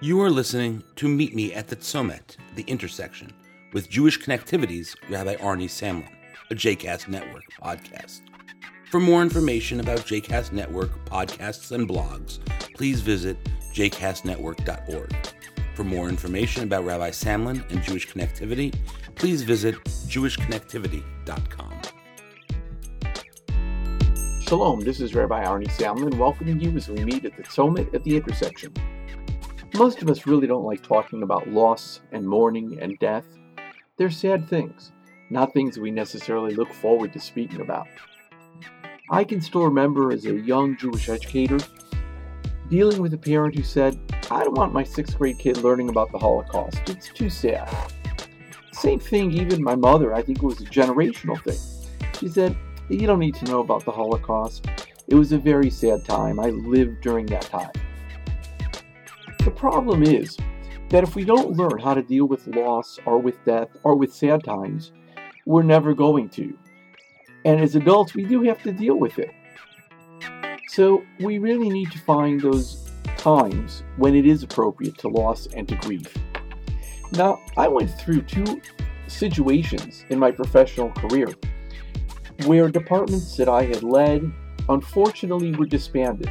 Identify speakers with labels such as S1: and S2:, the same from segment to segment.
S1: You are listening to Meet Me at the Tzomet, the intersection, with Jewish Connectivity's Rabbi Arnie Samlin, a JCast Network podcast. For more information about JCast Network podcasts and blogs, please visit jcastnetwork.org. For more information about Rabbi Samlin and Jewish Connectivity, please visit jewishconnectivity.com.
S2: Shalom, this is Rabbi Arnie Samlin welcoming you as we meet at the Tzomet at the intersection. Most of us really don't like talking about loss and mourning and death. They're sad things, not things we necessarily look forward to speaking about. I can still remember as a young Jewish educator dealing with a parent who said, I don't want my sixth grade kid learning about the Holocaust. It's too sad. Same thing, even my mother, I think it was a generational thing. She said, You don't need to know about the Holocaust. It was a very sad time. I lived during that time. Problem is that if we don't learn how to deal with loss or with death or with sad times, we're never going to. And as adults, we do have to deal with it. So we really need to find those times when it is appropriate to loss and to grief. Now, I went through two situations in my professional career where departments that I had led unfortunately were disbanded.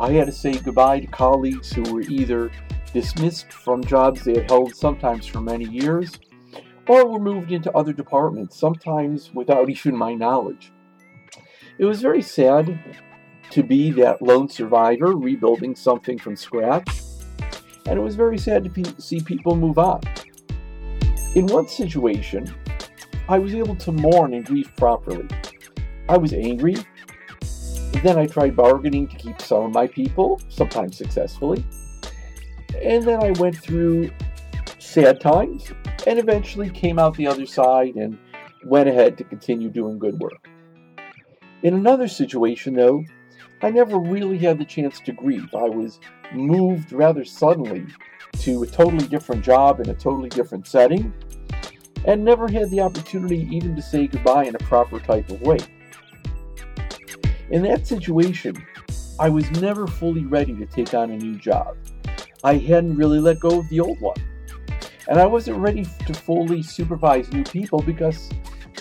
S2: I had to say goodbye to colleagues who were either dismissed from jobs they had held sometimes for many years, or were moved into other departments, sometimes without even my knowledge. It was very sad to be that lone survivor rebuilding something from scratch, and it was very sad to pe- see people move on. In one situation, I was able to mourn and grieve properly. I was angry then I tried bargaining to keep some of my people, sometimes successfully. And then I went through sad times and eventually came out the other side and went ahead to continue doing good work. In another situation, though, I never really had the chance to grieve. I was moved rather suddenly to a totally different job in a totally different setting and never had the opportunity even to say goodbye in a proper type of way. In that situation, I was never fully ready to take on a new job. I hadn't really let go of the old one. And I wasn't ready to fully supervise new people because,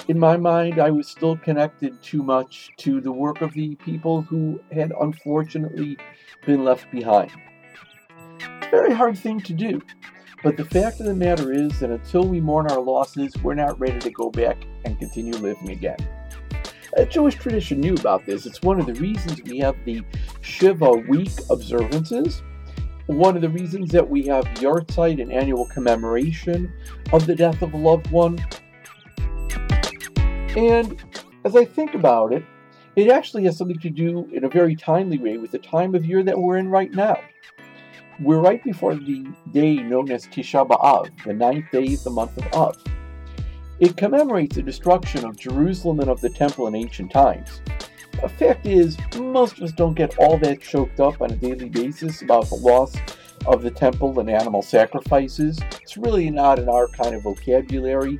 S2: in my mind, I was still connected too much to the work of the people who had unfortunately been left behind. Very hard thing to do. But the fact of the matter is that until we mourn our losses, we're not ready to go back and continue living again. Jewish tradition knew about this. It's one of the reasons we have the Shiva week observances. One of the reasons that we have Yahrzeit, an annual commemoration of the death of a loved one. And as I think about it, it actually has something to do in a very timely way with the time of year that we're in right now. We're right before the day known as Tisha B'Av, the ninth day of the month of Av. It commemorates the destruction of Jerusalem and of the temple in ancient times. The fact is, most of us don't get all that choked up on a daily basis about the loss of the temple and animal sacrifices. It's really not in our kind of vocabulary.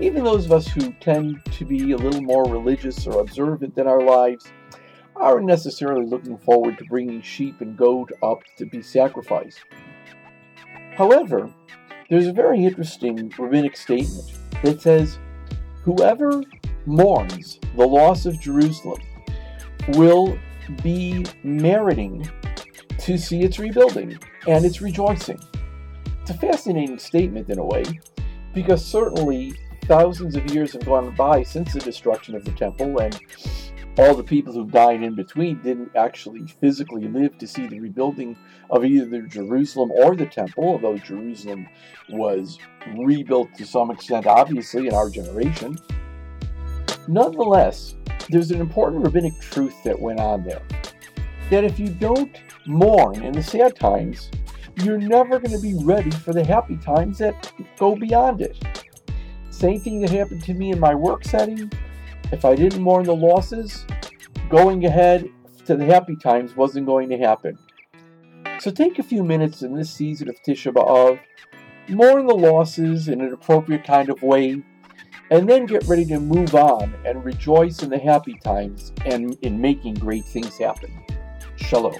S2: Even those of us who tend to be a little more religious or observant in our lives aren't necessarily looking forward to bringing sheep and goat up to be sacrificed. However, there's a very interesting rabbinic statement that says, Whoever mourns the loss of Jerusalem will be meriting to see its rebuilding and its rejoicing. It's a fascinating statement in a way, because certainly thousands of years have gone by since the destruction of the temple, and all the people who died in between didn't actually physically live to see the rebuilding of either Jerusalem or the temple, although Jerusalem was rebuilt to some extent, obviously, in our generation. Nonetheless, there's an important rabbinic truth that went on there. That if you don't mourn in the sad times, you're never going to be ready for the happy times that go beyond it. Same thing that happened to me in my work setting if I didn't mourn the losses, going ahead to the happy times wasn't going to happen. So take a few minutes in this season of Tisha B'Av, mourn the losses in an appropriate kind of way, and then get ready to move on and rejoice in the happy times and in making great things happen. Shalom.